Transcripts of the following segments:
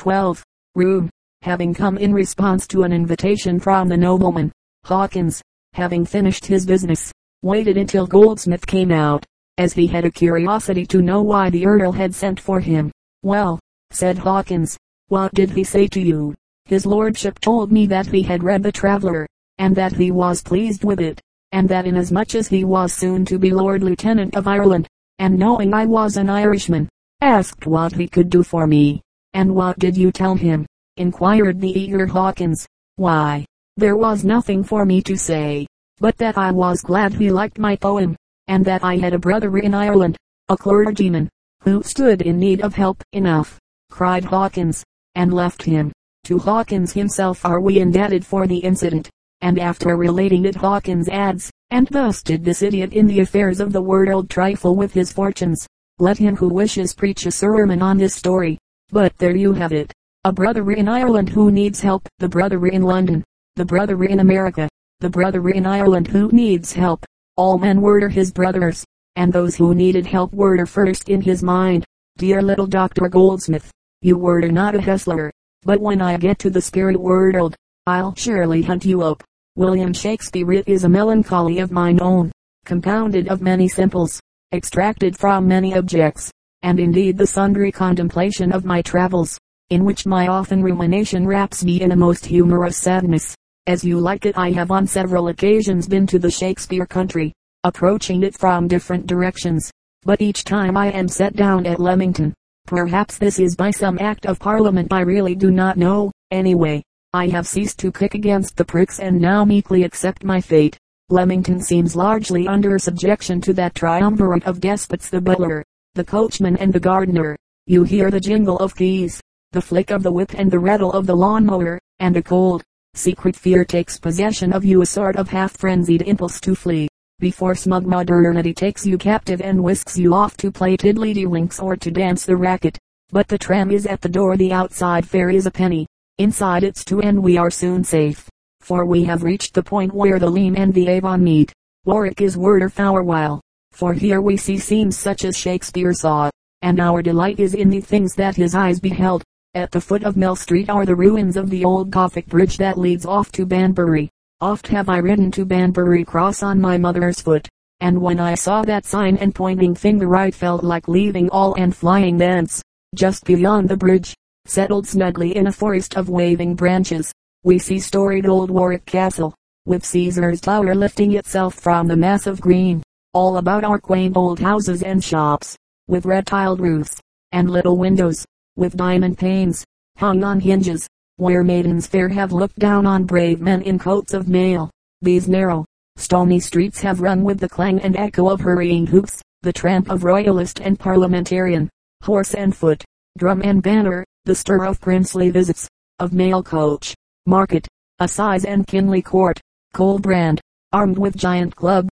12. Room. Having come in response to an invitation from the nobleman, Hawkins, having finished his business, waited until Goldsmith came out, as he had a curiosity to know why the Earl had sent for him. Well, said Hawkins, what did he say to you? His lordship told me that he had read the Traveller, and that he was pleased with it, and that inasmuch as he was soon to be Lord Lieutenant of Ireland, and knowing I was an Irishman, asked what he could do for me. And what did you tell him? inquired the eager Hawkins. Why, there was nothing for me to say, but that I was glad he liked my poem, and that I had a brother in Ireland, a clergyman, who stood in need of help. Enough, cried Hawkins, and left him. To Hawkins himself are we indebted for the incident, and after relating it Hawkins adds, and thus did this idiot in the affairs of the world trifle with his fortunes. Let him who wishes preach a sermon on this story. But there you have it. A brother in Ireland who needs help, the brother in London, the brother in America, the brother in Ireland who needs help. All men were his brothers, and those who needed help were first in his mind. Dear little Dr. Goldsmith, you were not a hustler, but when I get to the spirit world, I'll surely hunt you up. William Shakespeare is a melancholy of mine own, compounded of many simples, extracted from many objects, and indeed the sundry contemplation of my travels, in which my often rumination wraps me in a most humorous sadness. As you like it I have on several occasions been to the Shakespeare country, approaching it from different directions, but each time I am set down at Leamington. Perhaps this is by some act of parliament I really do not know, anyway. I have ceased to kick against the pricks and now meekly accept my fate. Leamington seems largely under subjection to that triumvirate of despots the butler, the coachman and the gardener. You hear the jingle of keys, the flick of the whip and the rattle of the lawnmower, and a cold, secret fear takes possession of you a sort of half-frenzied impulse to flee, before smug modernity takes you captive and whisks you off to play tiddledy-winks or to dance the racket. But the tram is at the door the outside fare is a penny, inside it's two and we are soon safe, for we have reached the point where the Leam and the Avon meet. Warwick is word of our while, for here we see scenes such as Shakespeare saw, and our delight is in the things that his eyes beheld. At the foot of Mill Street are the ruins of the old Gothic bridge that leads off to Banbury. Oft have I ridden to Banbury Cross on my mother's foot, and when I saw that sign and pointing finger I felt like leaving all and flying thence. Just beyond the bridge, settled snugly in a forest of waving branches, we see storied old Warwick Castle, with Caesar's Tower lifting itself from the mass of green. All about our quaint old houses and shops, with red tiled roofs, and little windows, with diamond panes, hung on hinges, where maidens fair have looked down on brave men in coats of mail. These narrow, stony streets have rung with the clang and echo of hurrying hoofs, the tramp of royalist and parliamentarian, horse and foot, drum and banner, the stir of princely visits, of mail coach, market, assize and Kinley court, Colbrand, armed with giant club,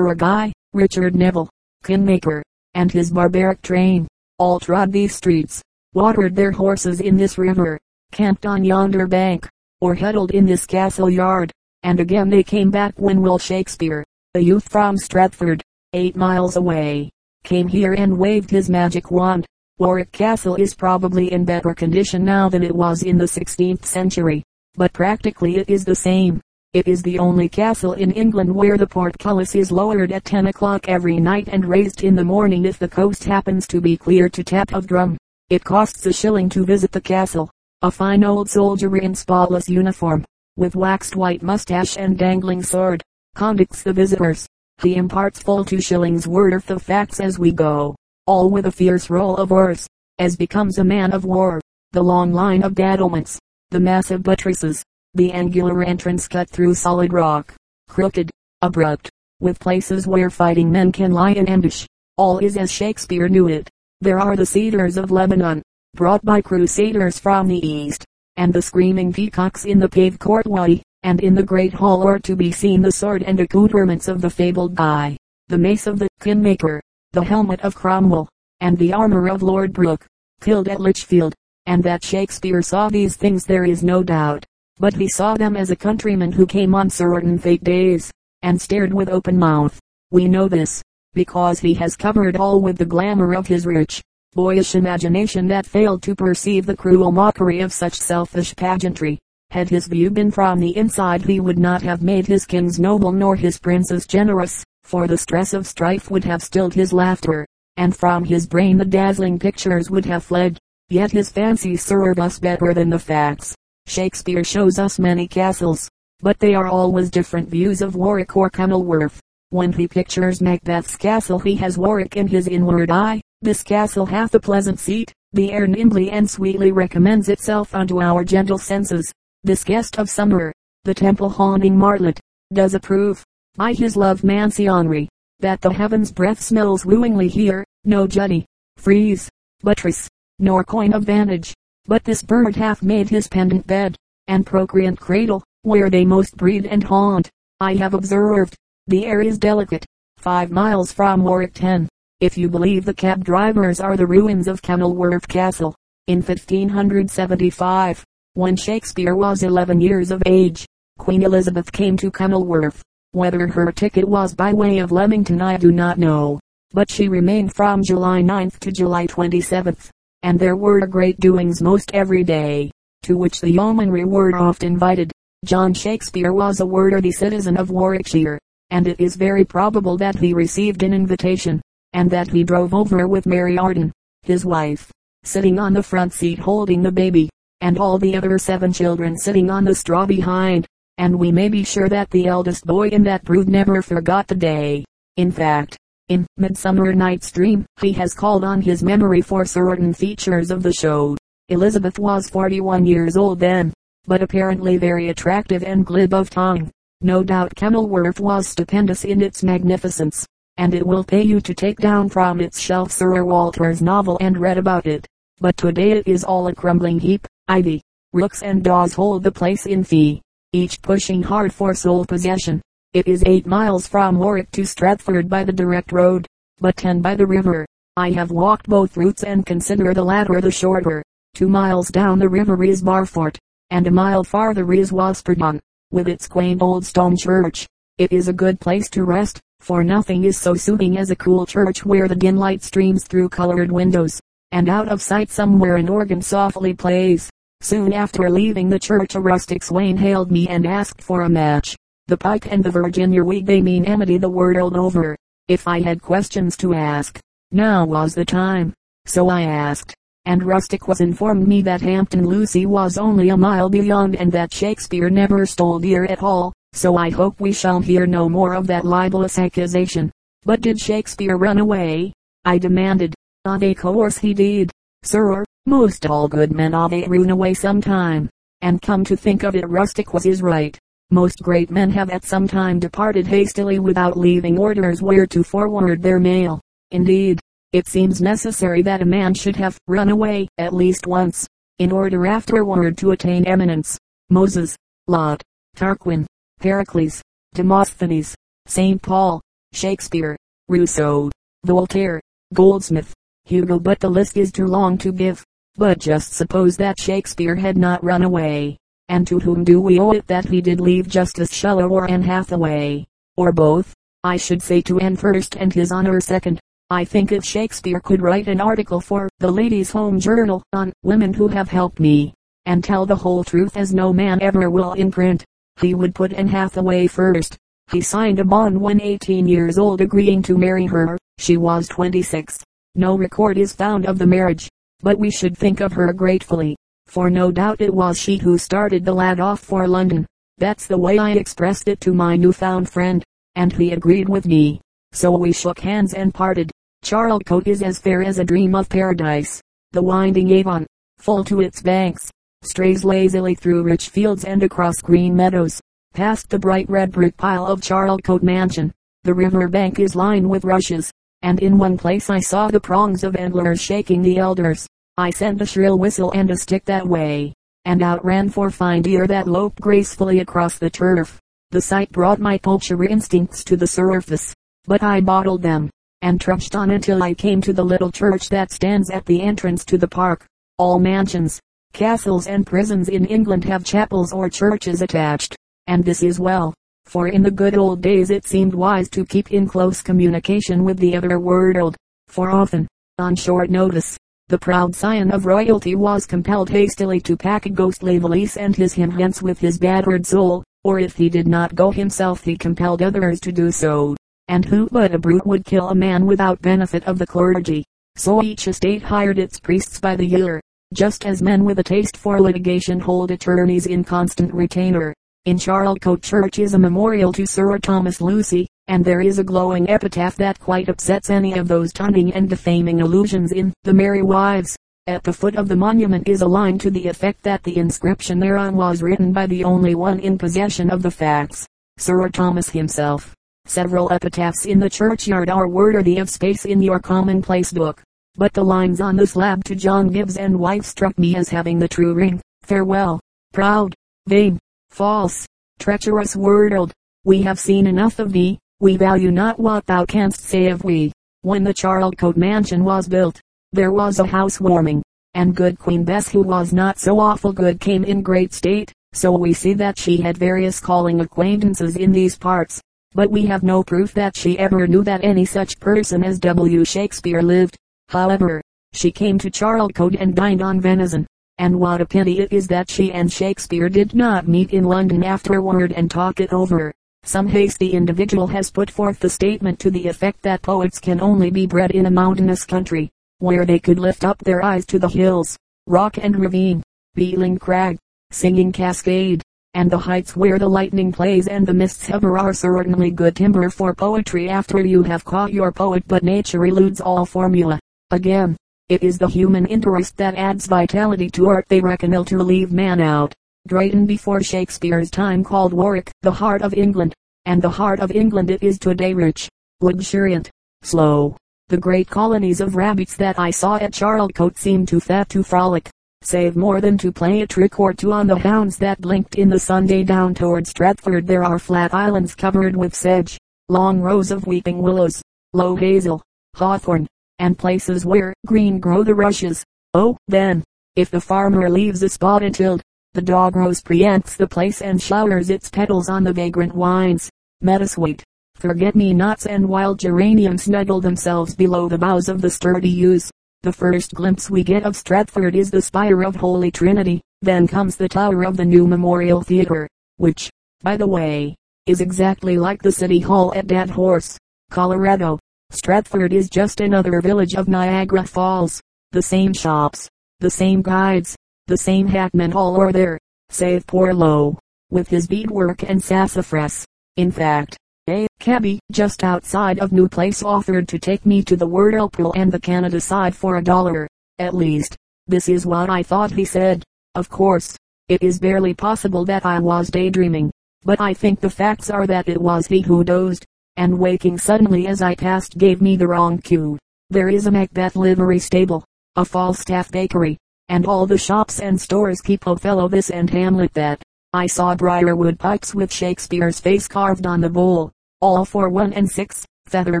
Guy, Richard Neville, Kingmaker, and his barbaric train, all trod these streets, watered their horses in this river, camped on yonder bank, or huddled in this castle yard, and again they came back when Will Shakespeare, a youth from Stratford, eight miles away, came here and waved his magic wand. Warwick Castle is probably in better condition now than it was in the 16th century, but practically it is the same. It is the only castle in England where the portcullis is lowered at 10 o'clock every night and raised in the morning if the coast happens to be clear to tap of drum. It costs a shilling to visit the castle. A fine old soldier in spotless uniform, with waxed white mustache and dangling sword, conducts the visitors. He imparts full two shillings worth of facts as we go, all with a fierce roll of oars, as becomes a man of war. The long line of battlements, the massive buttresses, the angular entrance cut through solid rock, crooked, abrupt, with places where fighting men can lie in ambush. All is as Shakespeare knew it. There are the cedars of Lebanon, brought by crusaders from the east, and the screaming peacocks in the paved courtway, and in the great hall are to be seen the sword and accoutrements of the fabled Guy, the mace of the Kingmaker, the helmet of Cromwell, and the armor of Lord Brooke, killed at Lichfield, and that Shakespeare saw these things there is no doubt, but he saw them as a countryman who came on certain fete days, and stared with open mouth. We know this, because he has covered all with the glamour of his rich, boyish imagination that failed to perceive the cruel mockery of such selfish pageantry. Had his view been from the inside he would not have made his kings noble nor his princes generous, for the stress of strife would have stilled his laughter, and from his brain the dazzling pictures would have fled. Yet his fancy served us better than the facts. Shakespeare shows us many castles, but they are always different views of Warwick or Kenilworth. When he pictures Macbeth's castle he has Warwick in his inward eye. This castle hath a pleasant seat, the air nimbly and sweetly recommends itself unto our gentle senses. This guest of summer, the temple haunting martlet, does approve, by his love mansionry, that the heaven's breath smells wooingly here, no jutty, frieze, buttress, nor coign of vantage, but this bird hath made his pendant bed, and procreant cradle, where they most breed and haunt. I have observed, the air is delicate. Five miles from Warwick 10. If you believe the cab drivers are the ruins of Kenilworth Castle. In 1575, when Shakespeare was 11 years of age, Queen Elizabeth came to Kenilworth. Whether her ticket was by way of Leamington I do not know, but she remained from July 9th to July 27th, and there were great doings most every day, to which the yeomanry were oft invited. John Shakespeare was a worthy citizen of Warwickshire, and it is very probable that he received an invitation, and that he drove over with Mary Arden, his wife, sitting on the front seat holding the baby, and all the other seven children sitting on the straw behind, and we may be sure that the eldest boy in that brood never forgot the day. In fact, in Midsummer Night's Dream, he has called on his memory for certain features of the show. Elizabeth was 41 years old then, but apparently very attractive and glib of tongue. No doubt Kenilworth was stupendous in its magnificence, and it will pay you to take down from its shelf Sir Walter's novel and read about it. But today it is all a crumbling heap. Ivy, rooks and daws hold the place in fee, each pushing hard for sole possession. It is eight miles from Warwick to Stratford by the direct road, but ten by the river. I have walked both routes and consider the latter the shorter. Two miles down the river is Barford, and a mile farther is Wasperton with its quaint old stone church. It is a good place to rest, for nothing is so soothing as a cool church where the dim light streams through colored windows, and out of sight somewhere an organ softly plays. Soon after leaving the church a rustic swain hailed me and asked for a match. The pike and the Virginia weed they mean amity the world over. If I had questions to ask, now was the time. So I asked and Rustic was informed me that Hampton Lucy was only a mile beyond and that Shakespeare never stole deer at all, so I hope we shall hear no more of that libelous accusation. But did Shakespeare run away? I demanded. Of a course he did, sir. Most all good men of they run away sometime. And come to think of it Rustic was his right. Most great men have at some time departed hastily without leaving orders where to forward their mail. Indeed, it seems necessary that a man should have run away at least once, in order afterward to attain eminence. Moses, Lot, Tarquin, Pericles, Demosthenes, St. Paul, Shakespeare, Rousseau, Voltaire, Goldsmith, Hugo but the list is too long to give. But just suppose that Shakespeare had not run away. And to whom do we owe it that he did leave Justice Shallow or Anne Hathaway? Or both? I should say to Anne first and his honor second. I think if Shakespeare could write an article for the Ladies' Home Journal on women who have helped me, and tell the whole truth as no man ever will in print, he would put Anne Hathaway first. He signed a bond when 18 years old agreeing to marry her. She was 26. No record is found of the marriage, but we should think of her gratefully, for no doubt it was she who started the lad off for London. That's the way I expressed it to my newfound friend, and he agreed with me. So we shook hands and parted. Charlecote is as fair as a dream of paradise. The winding Avon, full to its banks, strays lazily through rich fields and across green meadows, past the bright red brick pile of Charlecote Mansion. The river bank is lined with rushes, and in one place I saw the prongs of antlers shaking the elders. I sent a shrill whistle and a stick that way, and out ran four fine deer that loped gracefully across the turf. The sight brought my poacher instincts to the surface but I bottled them, and trudged on until I came to the little church that stands at the entrance to the park. All mansions, castles and prisons in England have chapels or churches attached, and this is well, for in the good old days it seemed wise to keep in close communication with the other world, for often, on short notice, the proud scion of royalty was compelled hastily to pack a ghostly valise and his him hence with his battered soul, or if he did not go himself he compelled others to do so. And who but a brute would kill a man without benefit of the clergy? So each estate hired its priests by the year, just as men with a taste for litigation hold attorneys in constant retainer. In Charlecote Church is a memorial to Sir Thomas Lucy, and there is a glowing epitaph that quite upsets any of those taunting and defaming allusions in The Merry Wives. At the foot of the monument is a line to the effect that the inscription thereon was written by the only one in possession of the facts, Sir Thomas himself. Several epitaphs in the churchyard are worthy of space in your commonplace book, but the lines on the slab to John Gibbs and wife struck me as having the true ring. Farewell, proud, vain, false, treacherous world. We have seen enough of thee. We value not what thou canst say of we. When the Charlecote mansion was built, there was a housewarming, and good Queen Bess who was not so awful good came in great state, so we see that she had various calling acquaintances in these parts. But we have no proof that she ever knew that any such person as W. Shakespeare lived. However, she came to Charlecote and dined on venison, and what a pity it is that she and Shakespeare did not meet in London afterward and talk it over. Some hasty individual has put forth the statement to the effect that poets can only be bred in a mountainous country, where they could lift up their eyes to the hills, rock and ravine, beetling crag, singing cascade, and the heights where the lightning plays and the mists hover are certainly good timber for poetry after you have caught your poet but nature eludes all formula. Again, it is the human interest that adds vitality to art they reckon ill to leave man out. Drayton before Shakespeare's time called Warwick the heart of England, and the heart of England it is today rich, luxuriant, slow. The great colonies of rabbits that I saw at Charlecote seemed too fat to frolic, save more than to play a trick or two on the hounds that blinked in the Sunday down toward Stratford there are flat islands covered with sedge, long rows of weeping willows, low hazel, hawthorn, and places where green grow the rushes. Oh, then, if the farmer leaves a spot untilled, the dog rose preempts the place and showers its petals on the vagrant wines. Meadowsweet, forget-me-nots and wild geraniums snuggle themselves below the boughs of the sturdy yews. The first glimpse we get of Stratford is the spire of Holy Trinity, then comes the tower of the new Memorial Theatre, which, by the way, is exactly like the City Hall at Dead Horse, Colorado. Stratford is just another village of Niagara Falls. The same shops, the same guides, the same hackmen all are there, save poor Lo, with his beadwork and sassafras. In fact, a cabby just outside of New Place offered to take me to the Whirlpool and the Canada side for a dollar, at least. This is what I thought he said. Of course, it is barely possible that I was daydreaming, but I think the facts are that it was he who dozed and waking suddenly as I passed gave me the wrong cue. There is a Macbeth livery stable, a Falstaff bakery, and all the shops and stores keep Othello this and Hamlet that. I saw briarwood pipes with Shakespeare's face carved on the bowl, all for one and six, feather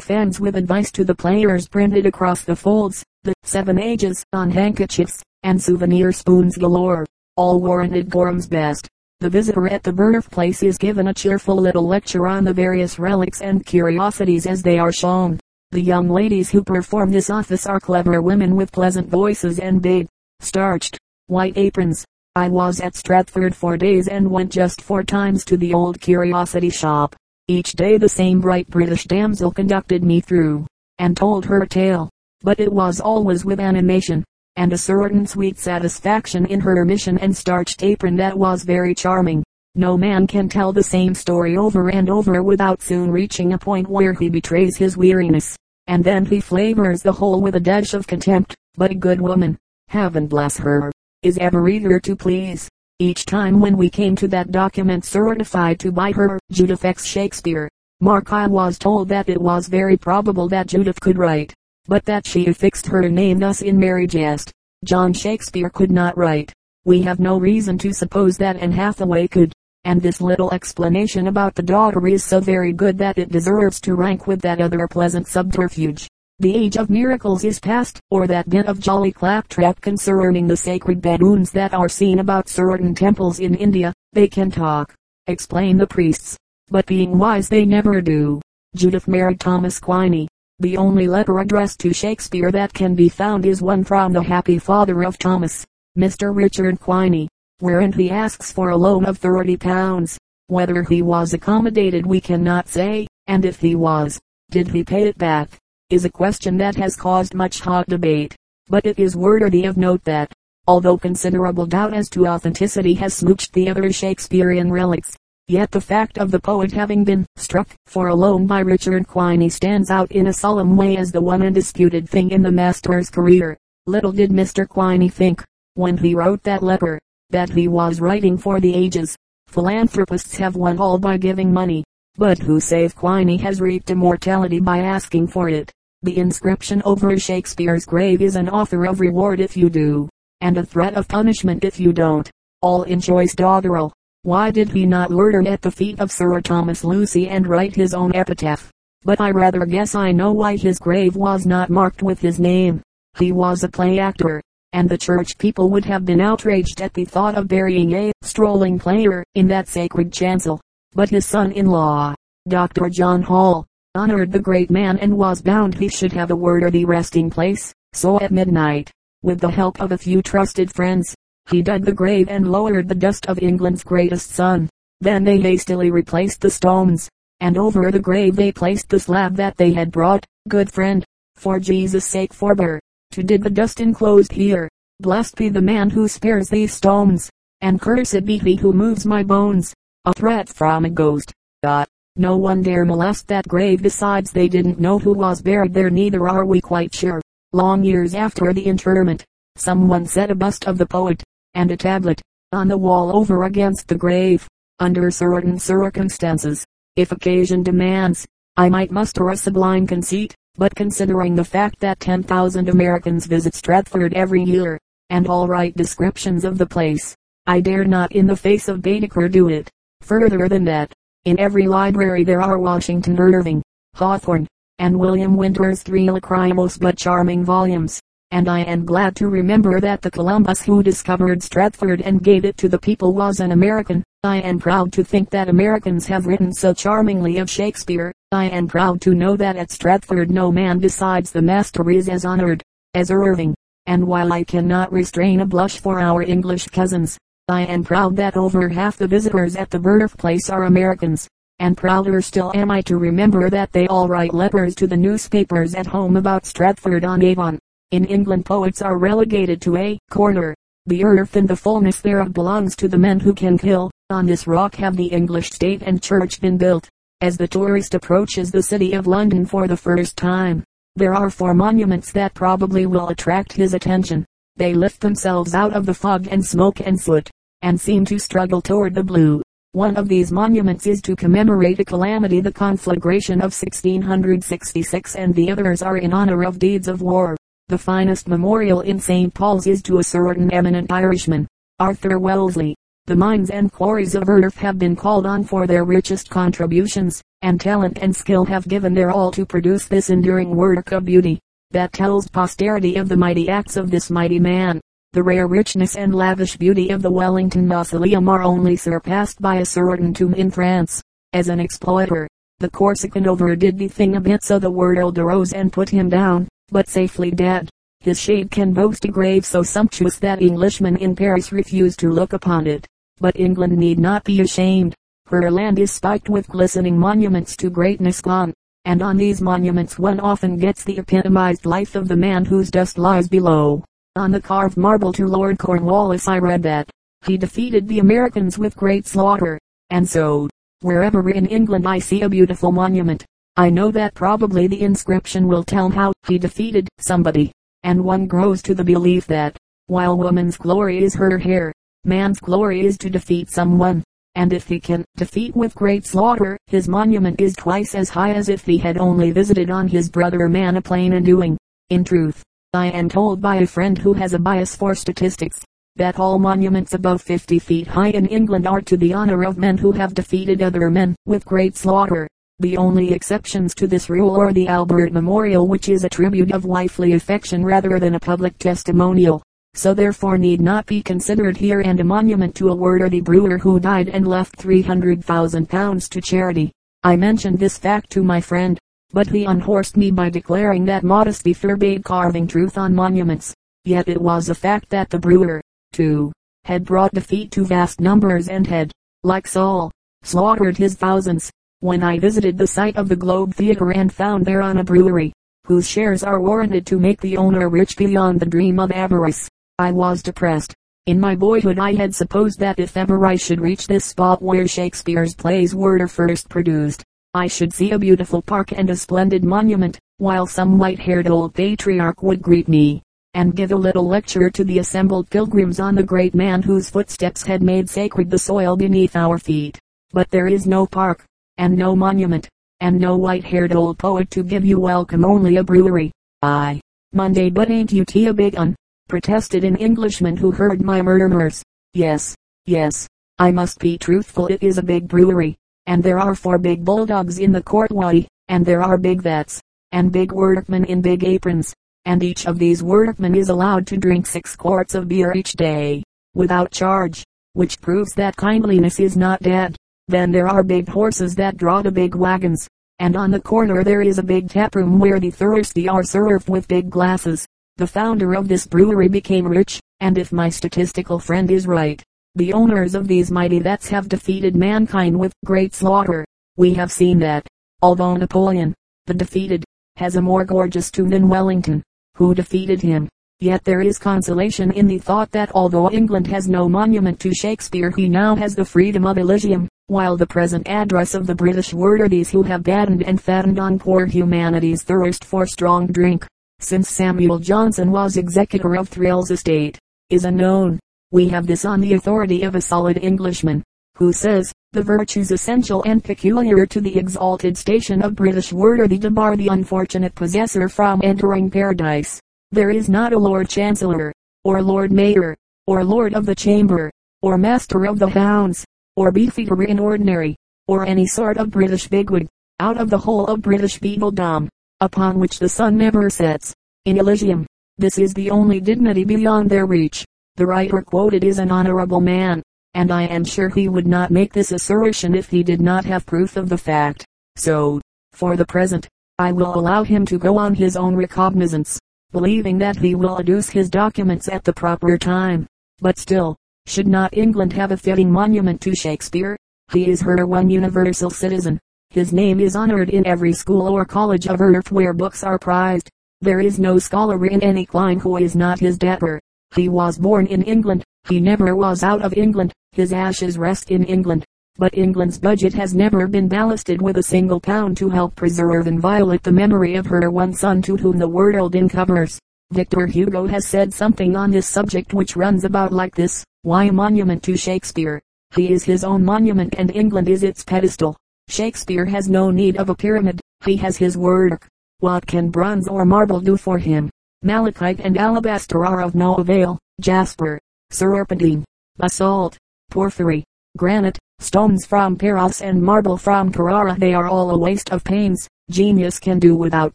fans with advice to the players printed across the folds, the seven ages on handkerchiefs, and souvenir spoons galore, all warranted Gorham's best. The visitor at the birthplace is given a cheerful little lecture on the various relics and curiosities as they are shown. The young ladies who perform this office are clever women with pleasant voices and big, starched, white aprons. I was at Stratford four days and went just four times to the old curiosity shop. Each day the same bright British damsel conducted me through, and told her tale. But it was always with animation, and a certain sweet satisfaction in her mission and starched apron that was very charming. No man can tell the same story over and over without soon reaching a point where he betrays his weariness, and then he flavors the whole with a dash of contempt. But a good woman, heaven bless her, is ever eager to please. Each time when we came to that document certified to by her, Judith X. Shakespeare, Mark I was told that it was very probable that Judith could write but that she affixed her name thus in merry jest. John Shakespeare could not write. We have no reason to suppose that Anne Hathaway could. And this little explanation about the daughter is so very good that it deserves to rank with that other pleasant subterfuge. The age of miracles is past, or that bit of jolly claptrap concerning the sacred baboons that are seen about certain temples in India. They can talk, explain the priests, but being wise they never do. Judith married Thomas Quiney, The only letter addressed to Shakespeare that can be found is one from the happy father of Thomas, Mr. Richard Quiney, wherein he asks for a loan of thirty pounds. Whether he was accommodated we cannot say, and if he was, did he pay it back, is a question that has caused much hot debate. But it is worthy of note that, although considerable doubt as to authenticity has smooched the other Shakespearean relics, yet the fact of the poet having been struck for a loan by Richard Quiney stands out in a solemn way as the one undisputed thing in the master's career. Little did Mr. Quiney think, when he wrote that letter, that he was writing for the ages. Philanthropists have won all by giving money, but who save Quiney has reaped immortality by asking for it. The inscription over Shakespeare's grave is an offer of reward if you do, and a threat of punishment if you don't. All in choice doggerel. Why did he not murder at the feet of Sir Thomas Lucy and write his own epitaph? But I rather guess I know why his grave was not marked with his name. He was a play actor, and the church people would have been outraged at the thought of burying a strolling player in that sacred chancel. But his son-in-law, Dr. John Hall, honored the great man and was bound he should have a worthy resting place. So at midnight, with the help of a few trusted friends, he dug the grave and lowered the dust of England's greatest son. Then they hastily replaced the stones, and over the grave they placed the slab that they had brought. Good friend, for Jesus' sake forbear to dig the dust enclosed here. Blessed be the man who spares these stones, and cursed be he who moves my bones. A threat from a ghost. God. No one dare molest that grave besides they didn't know who was buried there neither are we quite sure. Long years after the interment, someone set a bust of the poet, and a tablet, on the wall over against the grave. Under certain circumstances, if occasion demands, I might muster a sublime conceit, but considering the fact that 10,000 Americans visit Stratford every year, and all write descriptions of the place, I dare not in the face of Baedeker do it. Further than that, in every library there are Washington Irving, Hawthorne, and William Winter's three lachrymose but charming volumes, and I am glad to remember that the Columbus who discovered Stratford and gave it to the people was an American. I am proud to think that Americans have written so charmingly of Shakespeare. I am proud to know that at Stratford no man besides the master is as honored as Irving. And while I cannot restrain a blush for our English cousins, I am proud that over half the visitors at the birthplace are Americans. And prouder still am I to remember that they all write letters to the newspapers at home about Stratford on Avon. In England poets are relegated to a corner. The earth and the fullness thereof belongs to the men who can kill. On this rock have the English state and church been built. As the tourist approaches the city of London for the first time, there are four monuments that probably will attract his attention. They lift themselves out of the fog and smoke and soot, and seem to struggle toward the blue. One of these monuments is to commemorate a calamity the conflagration of 1666 and the others are in honor of deeds of war. The finest memorial in St. Paul's is to a certain eminent Irishman, Arthur Wellesley, the mines and quarries of earth have been called on for their richest contributions, and talent and skill have given their all to produce this enduring work of beauty, that tells posterity of the mighty acts of this mighty man. The rare richness and lavish beauty of the Wellington mausoleum are only surpassed by a certain tomb in France. As an exploiter, the Corsican overdid the thing a bit so the world arose and put him down, but safely dead. His shade can boast a grave so sumptuous that Englishmen in Paris refuse to look upon it. But England need not be ashamed. Her land is spiked with glistening monuments to greatness gone, and on these monuments one often gets the epitomized life of the man whose dust lies below. On the carved marble to Lord Cornwallis I read that. He defeated the Americans with great slaughter, and so, wherever in England I see a beautiful monument, I know that probably the inscription will tell how he defeated somebody, and one grows to the belief that, while woman's glory is her hair, Man's glory is to defeat someone, and if he can defeat with great slaughter, his monument is twice as high as if he had only visited on his brother man a plain and doing. In truth, I am told by a friend who has a bias for statistics, that all monuments above 50 feet high in England are to the honor of men who have defeated other men with great slaughter. The only exceptions to this rule are the Albert Memorial which is a tribute of wifely affection rather than a public testimonial so therefore need not be considered here and a monument to a worthy brewer who died and left 300,000 pounds to charity. I mentioned this fact to my friend, but he unhorsed me by declaring that modesty forbade carving truth on monuments. Yet it was a fact that the brewer, too, had brought defeat to vast numbers and had, like Saul, slaughtered his thousands. When I visited the site of the Globe Theatre and found thereon a brewery, whose shares are warranted to make the owner rich beyond the dream of avarice, I was depressed. In my boyhood I had supposed that if ever I should reach this spot where Shakespeare's plays were first produced, I should see a beautiful park and a splendid monument, while some white-haired old patriarch would greet me, and give a little lecture to the assembled pilgrims on the great man whose footsteps had made sacred the soil beneath our feet. But there is no park, and no monument, and no white-haired old poet to give you welcome only a brewery. I, Monday but ain't you tea a big un? protested an Englishman who heard my murmurs. Yes, yes, I must be truthful it is a big brewery, and there are four big bulldogs in the courtyard, and there are big vets, and big workmen in big aprons, and each of these workmen is allowed to drink six quarts of beer each day, without charge, which proves that kindliness is not dead. Then there are big horses that draw the big wagons, and on the corner there is a big tap room where the thirsty are served with big glasses. The founder of this brewery became rich, and if my statistical friend is right, the owners of these mighty vets have defeated mankind with great slaughter. We have seen that, although Napoleon, the defeated, has a more gorgeous tomb than Wellington, who defeated him, Yet there is consolation in the thought that although England has no monument to Shakespeare he now has the freedom of Elysium, while the present address of the British worthies who have battened and fattened on poor humanity's thirst for strong drink, since Samuel Johnson was executor of Thrale's estate, is unknown. We have this on the authority of a solid Englishman, who says, the virtues essential and peculiar to the exalted station of British worthy debar the unfortunate possessor from entering paradise. There is not a Lord Chancellor, or Lord Mayor, or Lord of the Chamber, or Master of the Hounds, or Beefeater in ordinary, or any sort of British bigwig, out of the whole of British beagledom, upon which the sun never sets. In Elysium, this is the only dignity beyond their reach. The writer quoted is an honorable man, and I am sure he would not make this assertion if he did not have proof of the fact. So, for the present, I will allow him to go on his own recognizance believing that he will adduce his documents at the proper time. But still, should not England have a fitting monument to Shakespeare? He is her one universal citizen. His name is honored in every school or college of earth where books are prized. There is no scholar in any clime who is not his debtor. He was born in England. He never was out of England. His ashes rest in England. But England's budget has never been ballasted with a single pound to help preserve and inviolate the memory of her one son to whom the world uncovers. Victor Hugo has said something on this subject which runs about like this. Why a monument to Shakespeare? He is his own monument and England is its pedestal. Shakespeare has no need of a pyramid. He has his work. What can bronze or marble do for him? Malachite and alabaster are of no avail. Jasper, serpentine, basalt, porphyry, granite, stones from Paros and marble from Carrara they are all a waste of pains. Genius can do without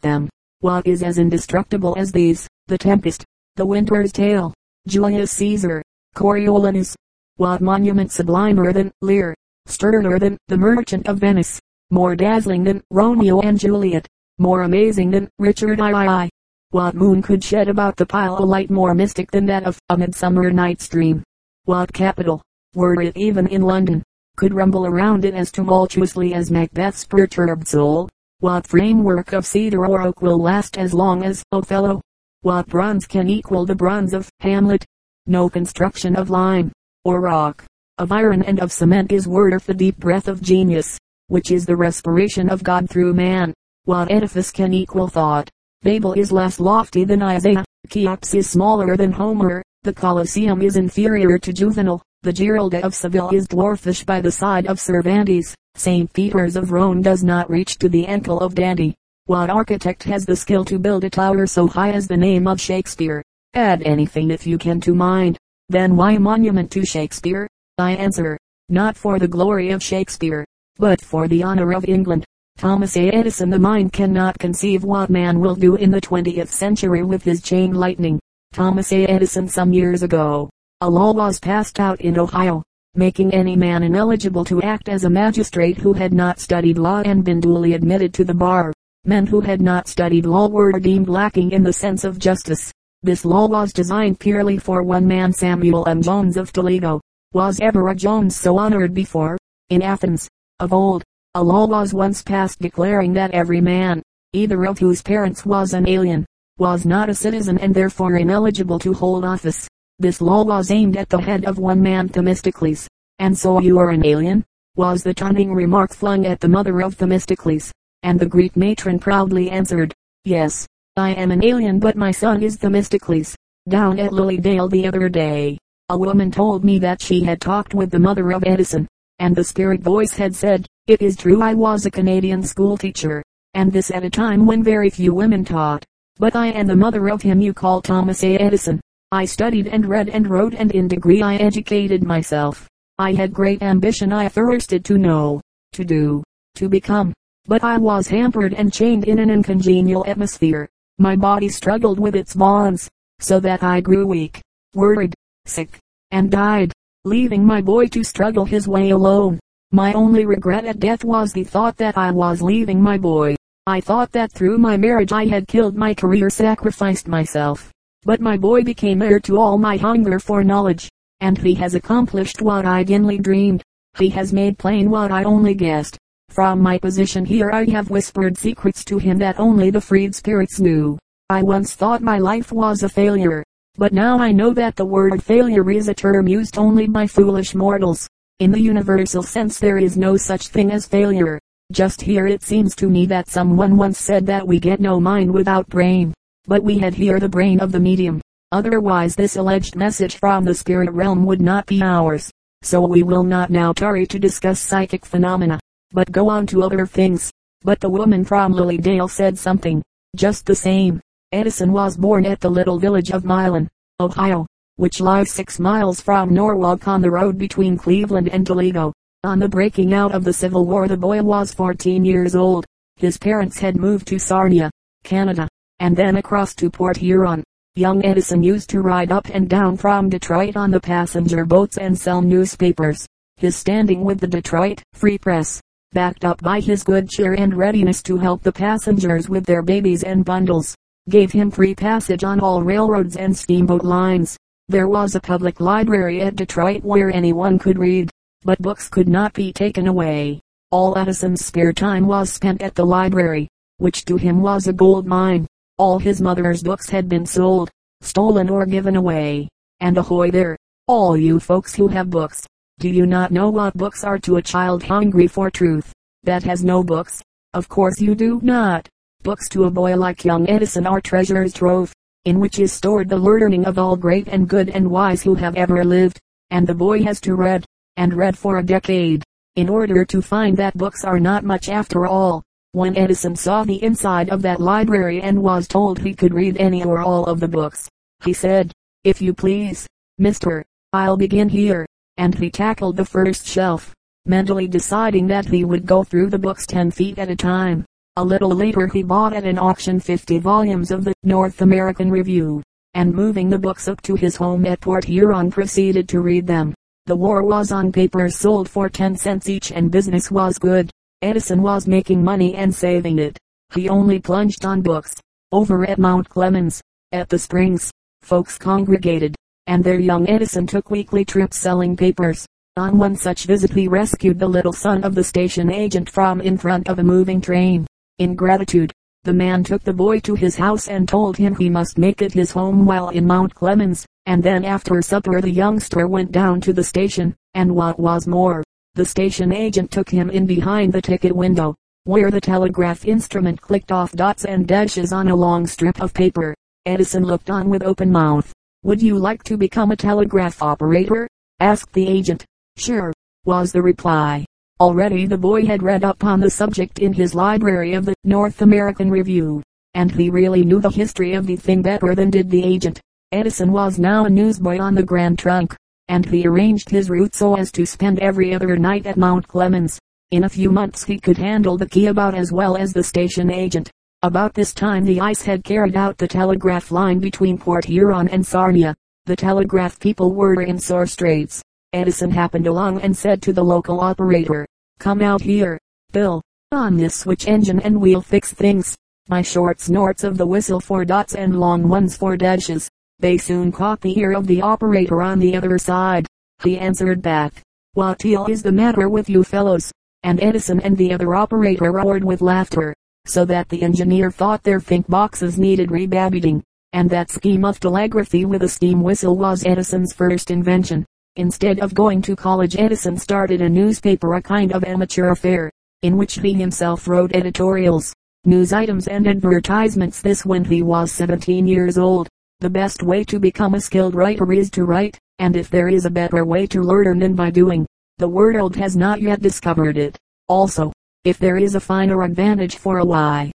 them. What is as indestructible as these? The Tempest, The Winter's Tale, Julius Caesar, Coriolanus. What monument sublimer than Lear, sterner than The Merchant of Venice, more dazzling than Romeo and Juliet, more amazing than Richard II. What moon could shed about the pile a light more mystic than that of A Midsummer Night's Dream? What capital, were it even in London, could rumble around it as tumultuously as Macbeth's perturbed soul. What framework of cedar or oak will last as long as Othello? What bronze can equal the bronze of Hamlet? No construction of lime, or rock, of iron and of cement is worth the deep breath of genius, which is the respiration of God through man. What edifice can equal thought? Babel is less lofty than Isaiah, Cheops is smaller than Homer, the Colosseum is inferior to Juvenal, the Giralda of Seville is dwarfish by the side of Cervantes. St. Peter's of Rome does not reach to the ankle of Dante. What architect has the skill to build a tower so high as the name of Shakespeare? Add anything if you can to mind. Then why monument to Shakespeare? I answer, not for the glory of Shakespeare, but for the honor of England. Thomas A. Edison The mind cannot conceive what man will do in the 20th century with his chain lightning. Thomas A. Edison some years ago a law was passed out in Ohio, making any man ineligible to act as a magistrate who had not studied law and been duly admitted to the bar. Men who had not studied law were deemed lacking in the sense of justice. This law was designed purely for one man Samuel M. Jones of Toledo. Was ever a Jones so honored before? In Athens, of old, a law was once passed declaring that every man, either of whose parents was an alien, was not a citizen and therefore ineligible to hold office. This law was aimed at the head of one man Themistocles. And so you are an alien? Was the taunting remark flung at the mother of Themistocles. And the Greek matron proudly answered, Yes, I am an alien but my son is Themistocles. Down at Lilydale the other day, a woman told me that she had talked with the mother of Edison, and the spirit voice had said, It is true I was a Canadian school teacher, and this at a time when very few women taught. But I am the mother of him you call Thomas A. Edison. I studied and read and wrote and in degree I educated myself. I had great ambition I thirsted to know, to do, to become. But I was hampered and chained in an uncongenial atmosphere. My body struggled with its bonds, so that I grew weak, worried, sick, and died, leaving my boy to struggle his way alone. My only regret at death was the thought that I was leaving my boy. I thought that through my marriage I had killed my career sacrificed myself. But my boy became heir to all my hunger for knowledge, and he has accomplished what I dimly dreamed. He has made plain what I only guessed. From my position here I have whispered secrets to him that only the freed spirits knew. I once thought my life was a failure, but now I know that the word failure is a term used only by foolish mortals. In the universal sense there is no such thing as failure. Just here it seems to me that someone once said that we get no mind without brain but we had here the brain of the medium. Otherwise this alleged message from the spirit realm would not be ours. So we will not now tarry to discuss psychic phenomena, but go on to other things. But the woman from Lilydale said something, just the same. Edison was born at the little village of Milan, Ohio, which lies six miles from Norwalk on the road between Cleveland and Toledo. On the breaking out of the Civil War the boy was 14 years old. His parents had moved to Sarnia, Canada, and then across to Port Huron. Young Edison used to ride up and down from Detroit on the passenger boats and sell newspapers. His standing with the Detroit Free Press, backed up by his good cheer and readiness to help the passengers with their babies and bundles, gave him free passage on all railroads and steamboat lines. There was a public library at Detroit where anyone could read, but books could not be taken away. All Edison's spare time was spent at the library, which to him was a gold mine. All his mother's books had been sold, stolen or given away. And ahoy there, all you folks who have books. Do you not know what books are to a child hungry for truth, that has no books? Of course you do not. Books to a boy like young Edison are treasures trove, in which is stored the learning of all great and good and wise who have ever lived. And the boy has to read, and read for a decade, in order to find that books are not much after all. When Edison saw the inside of that library and was told he could read any or all of the books, he said, if you please, mister, I'll begin here. And he tackled the first shelf, mentally deciding that he would go through the books 10 feet at a time. A little later he bought at an auction 50 volumes of the North American Review, and moving the books up to his home at Port Huron proceeded to read them. The war was on papers sold for 10 cents each and business was good. Edison was making money and saving it. He only plunged on books. Over at Mount Clemens, at the Springs, folks congregated, and their young Edison took weekly trips selling papers. On one such visit he rescued the little son of the station agent from in front of a moving train. In gratitude, the man took the boy to his house and told him he must make it his home while in Mount Clemens, and then after supper the youngster went down to the station, and what was more, the station agent took him in behind the ticket window, where the telegraph instrument clicked off dots and dashes on a long strip of paper. Edison looked on with open mouth. Would you like to become a telegraph operator? asked the agent. Sure, was the reply. Already the boy had read up on the subject in his library of the North American Review, and he really knew the history of the thing better than did the agent. Edison was now a newsboy on the Grand Trunk and he arranged his route so as to spend every other night at Mount Clemens. In a few months he could handle the key about as well as the station agent. About this time the ice had carried out the telegraph line between Port Huron and Sarnia. The telegraph people were in sore straits. Edison happened along and said to the local operator, Come out here, Bill. On this switch engine and we'll fix things. My short snorts of the whistle for dots and long ones for dashes. They soon caught the ear of the operator on the other side. He answered back, What is the matter with you fellows? And Edison and the other operator roared with laughter, so that the engineer thought their think boxes needed rebabbitting, and that scheme of telegraphy with a steam whistle was Edison's first invention. Instead of going to college Edison started a newspaper a kind of amateur affair, in which he himself wrote editorials, news items and advertisements this when he was 17 years old. The best way to become a skilled writer is to write, and if there is a better way to learn than by doing, the world has not yet discovered it. Also, if there is a finer advantage for a lie,